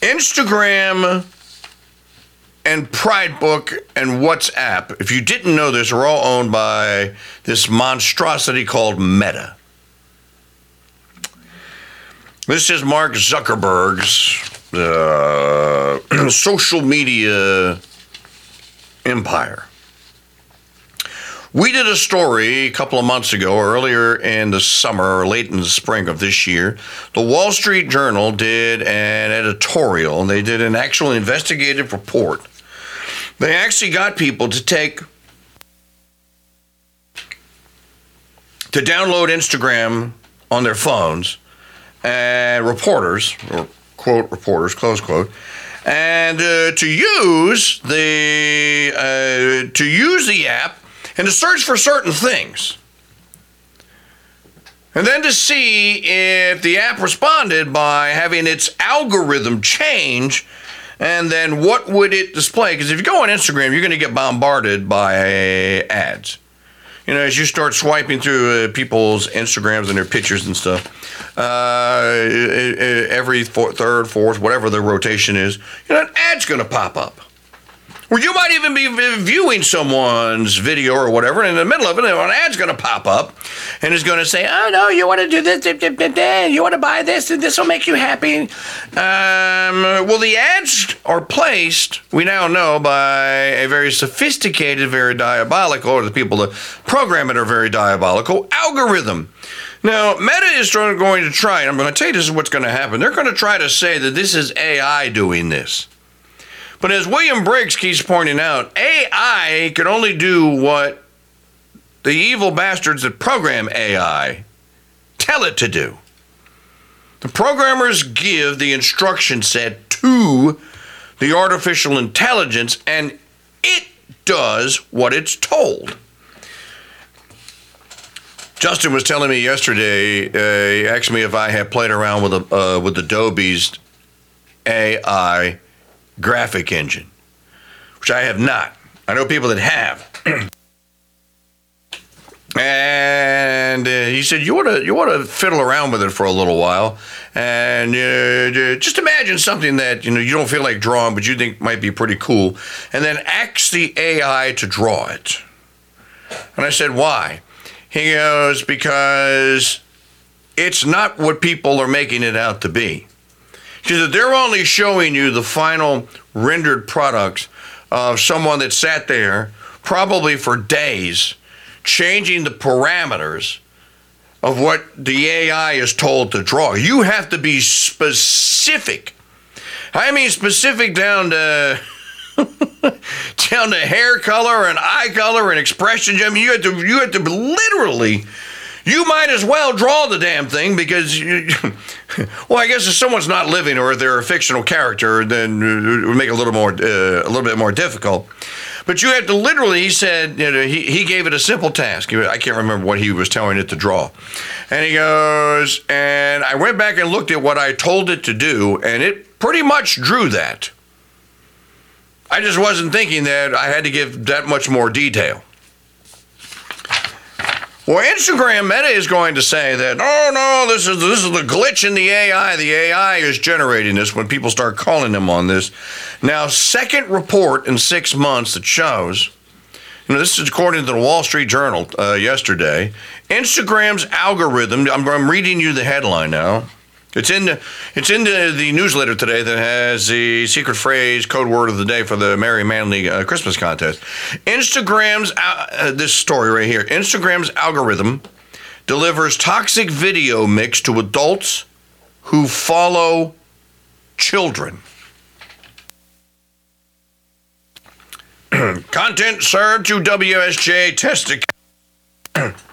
Instagram and Pridebook and WhatsApp, if you didn't know this, are all owned by this monstrosity called Meta. This is Mark Zuckerberg's uh, social media empire. We did a story a couple of months ago, earlier in the summer or late in the spring of this year. The Wall Street Journal did an editorial, and they did an actual investigative report. They actually got people to take to download Instagram on their phones, and reporters, or quote reporters, close quote, and uh, to use the uh, to use the app and to search for certain things. And then to see if the app responded by having its algorithm change and then what would it display? Because if you go on Instagram, you're going to get bombarded by ads. You know, as you start swiping through uh, people's Instagrams and their pictures and stuff, uh, every four, third, fourth, whatever the rotation is, you know, an ad's going to pop up. Or you might even be viewing someone's video or whatever, and in the middle of it, an ad's going to pop up and it's going to say, Oh, no, you want to do this, you want to buy this, and this will make you happy. Um, well, the ads are placed, we now know, by a very sophisticated, very diabolical, or the people that program it are very diabolical, algorithm. Now, Meta is going to try, and I'm going to tell you this is what's going to happen. They're going to try to say that this is AI doing this. But as William Briggs keeps pointing out, AI can only do what the evil bastards that program AI tell it to do. The programmers give the instruction set to the artificial intelligence and it does what it's told. Justin was telling me yesterday, uh, he asked me if I had played around with, a, uh, with Adobe's AI graphic engine, which I have not. I know people that have. and uh, he said, "You want to you want to fiddle around with it for a little while, and uh, just imagine something that you know you don't feel like drawing, but you think might be pretty cool, and then ask the AI to draw it." And I said, "Why?" He goes, "Because it's not what people are making it out to be." Because they're only showing you the final rendered products of someone that sat there probably for days changing the parameters of what the AI is told to draw. You have to be specific. I mean specific down to down to hair color and eye color and expression. I mean you have to you have to literally you might as well draw the damn thing because, you, well, I guess if someone's not living or they're a fictional character, then it would make it a little more, uh, a little bit more difficult. But you have to literally, he said, you know, he, he gave it a simple task. I can't remember what he was telling it to draw. And he goes, and I went back and looked at what I told it to do, and it pretty much drew that. I just wasn't thinking that I had to give that much more detail. Well, Instagram Meta is going to say that, oh no, this is this is the glitch in the AI. The AI is generating this when people start calling them on this. Now, second report in six months that shows, you know, this is according to the Wall Street Journal uh, yesterday. Instagram's algorithm. I'm, I'm reading you the headline now. It's in the it's in the, the newsletter today that has the secret phrase code word of the day for the Merry Manly uh, Christmas contest. Instagram's uh, this story right here. Instagram's algorithm delivers toxic video mix to adults who follow children. Content served to WSJ test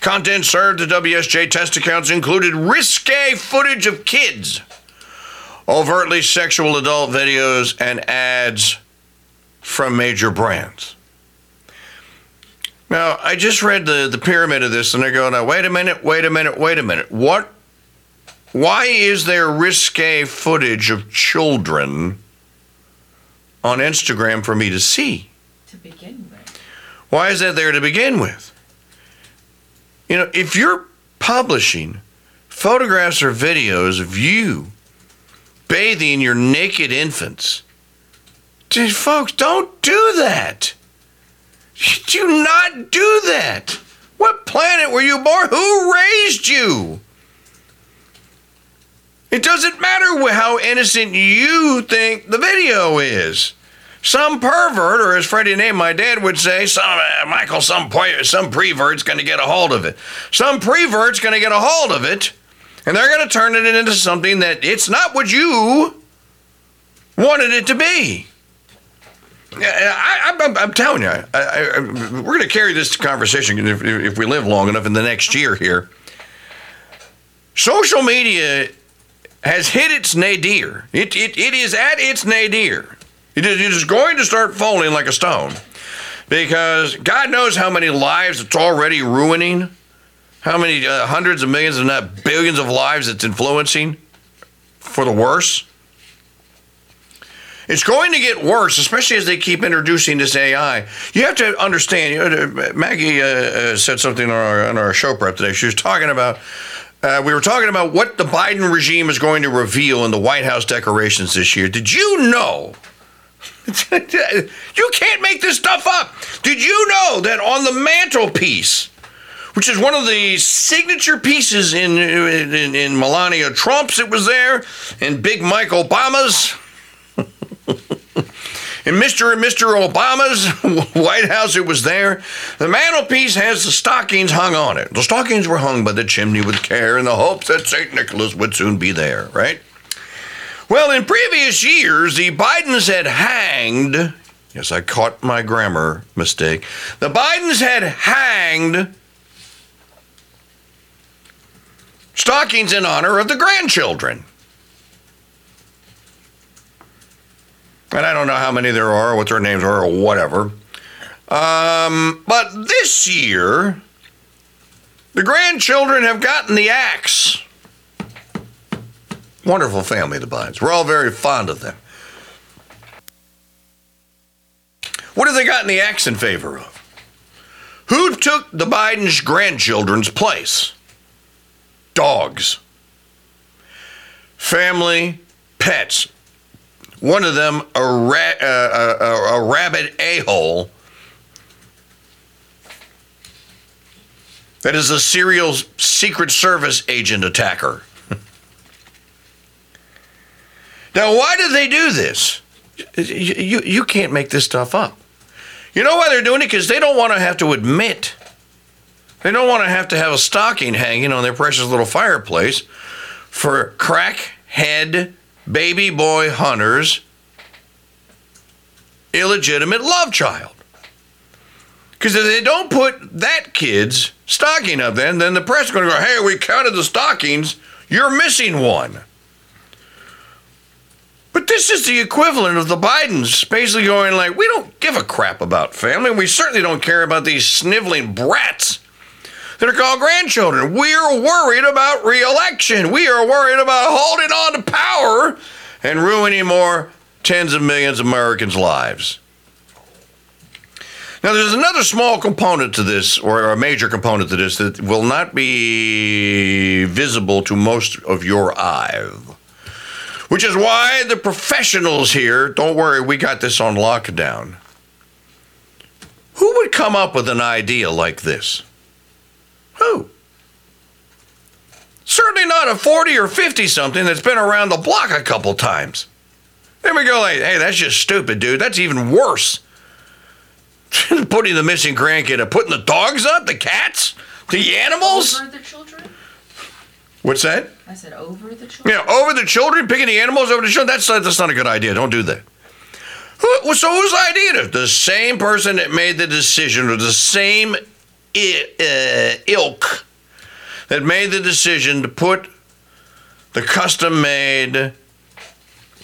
Content served to WSJ test accounts included risque footage of kids, overtly sexual adult videos, and ads from major brands. Now, I just read the, the pyramid of this and I go, now, wait a minute, wait a minute, wait a minute. What? Why is there risque footage of children on Instagram for me to see? To begin with. Why is that there to begin with? You know, if you're publishing photographs or videos of you bathing your naked infants. Dude, folks, don't do that. Do not do that. What planet were you born? Who raised you? It doesn't matter how innocent you think the video is. Some pervert, or as Freddie named my dad would say, some uh, Michael, some some prevert's going to get a hold of it. Some prevert's going to get a hold of it, and they're going to turn it into something that it's not what you wanted it to be. I, am telling you, I, I, we're going to carry this conversation if, if we live long enough in the next year here. Social media has hit its nadir. It, it, it is at its nadir. It is going to start falling like a stone because God knows how many lives it's already ruining, how many uh, hundreds of millions, if not billions of lives it's influencing for the worse. It's going to get worse, especially as they keep introducing this AI. You have to understand. You know, Maggie uh, uh, said something on our, on our show prep today. She was talking about. Uh, we were talking about what the Biden regime is going to reveal in the White House decorations this year. Did you know you can't make this stuff up. Did you know that on the mantelpiece, which is one of the signature pieces in, in, in Melania Trump's, it was there, and Big Mike Obama's, and Mr. and Mr. Obama's White House, it was there. The mantelpiece has the stockings hung on it. The stockings were hung by the chimney with care in the hopes that St. Nicholas would soon be there, right? Well, in previous years, the Bidens had hanged. Yes, I caught my grammar mistake. The Bidens had hanged stockings in honor of the grandchildren. And I don't know how many there are, what their names are, or whatever. Um, but this year, the grandchildren have gotten the axe. Wonderful family, the Bidens. We're all very fond of them. What have they gotten the axe in favor of? Who took the Biden's grandchildren's place? Dogs. Family, pets. One of them, a, ra- uh, a, a, a rabid a hole. That is a serial Secret Service agent attacker. Now, why do they do this? You, you, you can't make this stuff up. You know why they're doing it? Because they don't want to have to admit. They don't want to have to have a stocking hanging on their precious little fireplace for crackhead baby boy hunters' illegitimate love child. Because if they don't put that kid's stocking up, then then the press is going to go, "Hey, we counted the stockings. You're missing one." But this is the equivalent of the Bidens basically going like, we don't give a crap about family. We certainly don't care about these sniveling brats that are called grandchildren. We're worried about reelection. We are worried about holding on to power and ruining more tens of millions of Americans' lives. Now, there's another small component to this, or a major component to this, that will not be visible to most of your eyes which is why the professionals here, don't worry, we got this on lockdown. Who would come up with an idea like this? Who? Certainly not a 40 or 50 something that's been around the block a couple times. Then we go like, hey, that's just stupid, dude. That's even worse. putting the missing grandkid, uh, putting the dogs up, the cats, the animals. The? What's that? I said over the children. Yeah, over the children, picking the animals over the children. That's not, that's not a good idea. Don't do that. Who, so whose idea? The same person that made the decision, or the same uh, ilk that made the decision to put the custom-made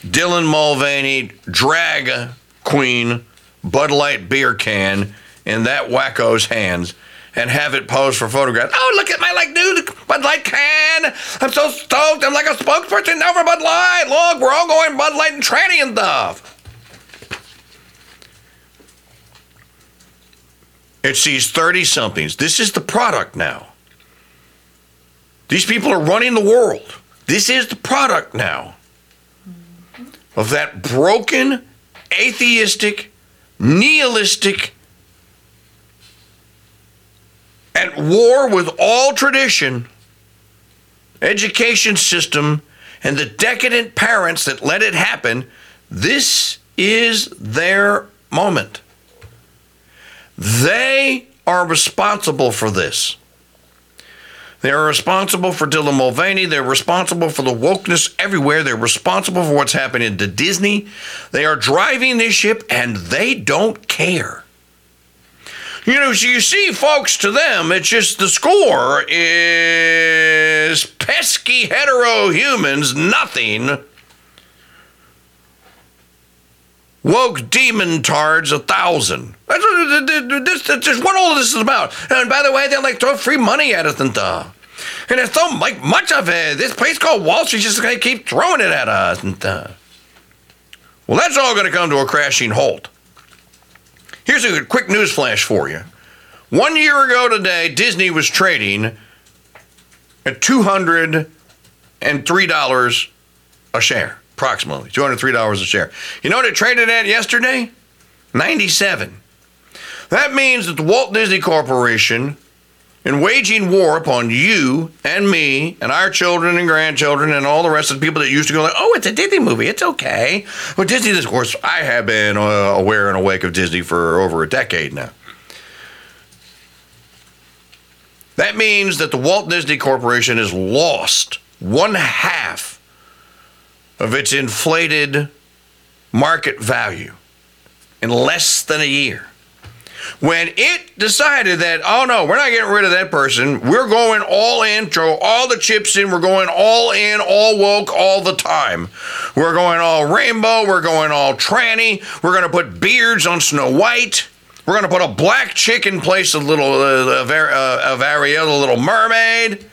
Dylan Mulvaney drag queen Bud Light beer can in that wacko's hands and have it posed for photographs. Oh, look at my like new Bud Light can. I'm so stoked. I'm like a spokesperson now for Bud Light. Look, we're all going Bud Light and tranny and stuff. It's these 30 somethings. This is the product now. These people are running the world. This is the product now. of that broken, atheistic, nihilistic, war with all tradition education system and the decadent parents that let it happen, this is their moment. They are responsible for this. They are responsible for Dylan Mulvaney. They're responsible for the wokeness everywhere. They're responsible for what's happening to Disney. They are driving this ship and they don't care. You know, so you see, folks, to them, it's just the score is pesky hetero humans, nothing. Woke demon tards, a thousand. That's, this, that's just what all this is about. And by the way, they like throw free money at us and uh, and there's so like much of it. This place called Wall Street's just gonna keep throwing it at us and uh, well, that's all gonna come to a crashing halt. Here's a quick news flash for you. One year ago today, Disney was trading at $203 a share, approximately $203 a share. You know what it traded at yesterday? 97. That means that the Walt Disney Corporation, in waging war upon you and me and our children and grandchildren and all the rest of the people that used to go like, oh, it's a Disney movie, it's okay. Well, Disney, of course, I have been uh, aware and awake of Disney for over a decade now. That means that the Walt Disney Corporation has lost one half of its inflated market value in less than a year. When it decided that, oh no, we're not getting rid of that person, we're going all in, throw all the chips in, we're going all in, all woke all the time. We're going all rainbow, we're going all tranny, we're going to put beards on Snow White. We're going to put a black chick in place of little uh, of, uh, of Ariel, the Little Mermaid.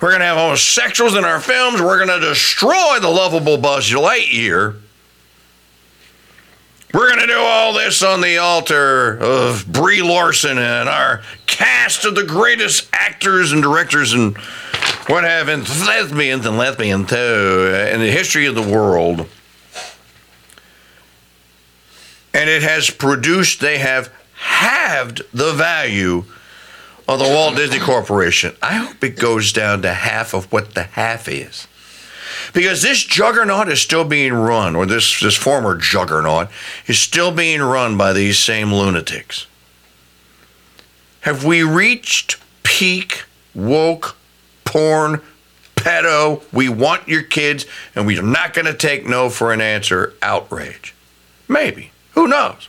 We're going to have homosexuals in our films. We're going to destroy the lovable Buzz Lightyear. We're going to do all this on the altar of Brie Larson and our cast of the greatest actors and directors and what have and lesbians and lesbian too in the history of the world. And it has produced, they have halved the value of the Walt Disney Corporation. I hope it goes down to half of what the half is. Because this juggernaut is still being run, or this, this former juggernaut is still being run by these same lunatics. Have we reached peak woke porn pedo? We want your kids, and we're not going to take no for an answer outrage. Maybe. Who knows?